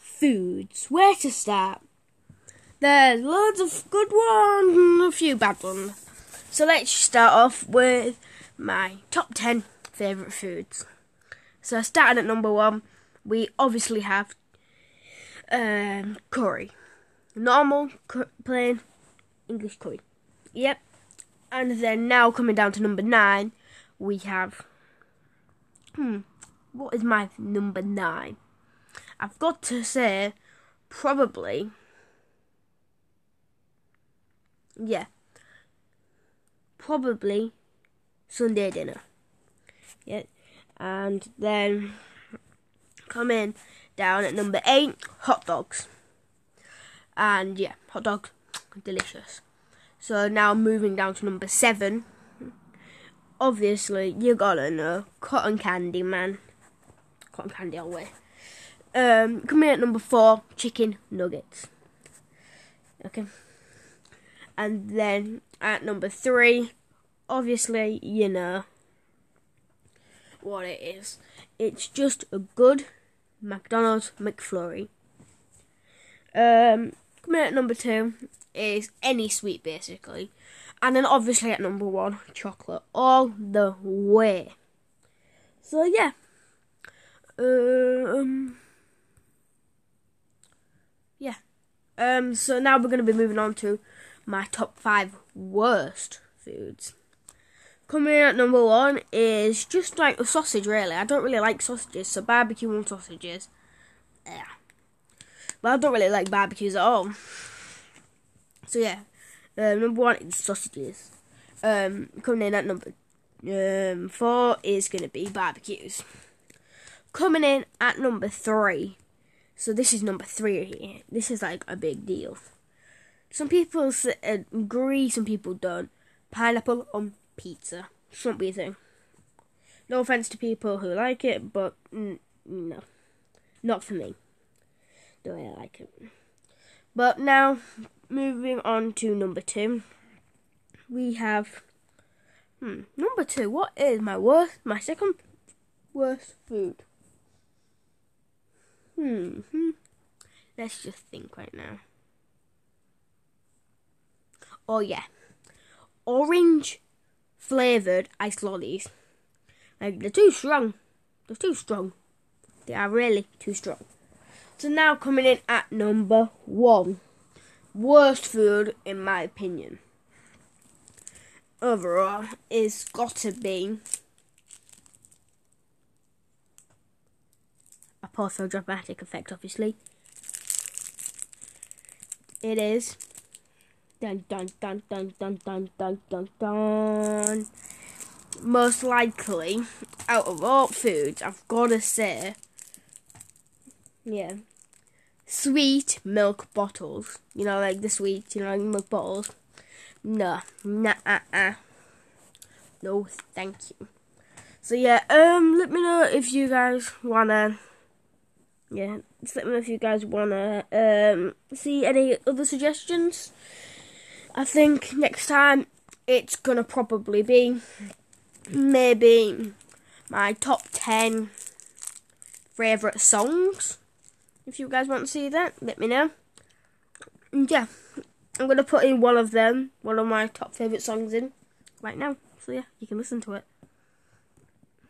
Foods. Where to start? There's loads of good ones and a few bad ones. So let's start off with my top 10 favourite foods. So starting at number one, we obviously have um, curry. Normal, cu- plain English curry. Yep. And then now coming down to number nine, we have. Hmm. What is my number nine? I've got to say, probably yeah, probably Sunday dinner. Yeah, and then come in down at number eight, hot dogs. And yeah, hot dogs, delicious. So now moving down to number seven. Obviously, you gotta know cotton candy, man. Cotton candy the way. Um, coming at number four, chicken nuggets. Okay. And then at number three, obviously, you know what it is. It's just a good McDonald's McFlurry. Um, coming at number two is any sweet, basically. And then obviously at number one, chocolate. All the way. So, yeah. Um, yeah. Um, so now we're going to be moving on to my top five worst foods. Coming in at number one is just like a sausage, really. I don't really like sausages, so barbecue and sausages. Yeah. But I don't really like barbecues at all. So yeah, um, number one is sausages. Um, coming in at number um, four is going to be barbecues. Coming in at number three. So this is number three here. This is like a big deal. Some people agree, some people don't. Pineapple on pizza shouldn't be a thing. No offense to people who like it, but no, not for me. The way I like it. But now, moving on to number two, we have. Hmm, number two. What is my worst? My second worst food. Hmm. hmm. Let's just think right now. Oh yeah, orange flavored ice lollies. Like they're too strong. They're too strong. They are really too strong. So now coming in at number one, worst food in my opinion. Overall, is got to be a pause dramatic effect, obviously. It is Dun dun dun dun dun dun dun dun dun. Most likely, out of all foods, I've gotta say, yeah, sweet milk bottles. You know, like the sweet, you know, milk bottles. No, nah, uh, uh. No, thank you. So yeah, um, let me know if you guys wanna, yeah, just let me know if you guys wanna, um, see any other suggestions. I think next time it's gonna probably be maybe my top 10 favourite songs. If you guys want to see that, let me know. And yeah, I'm gonna put in one of them, one of my top favourite songs in right now. So yeah, you can listen to it.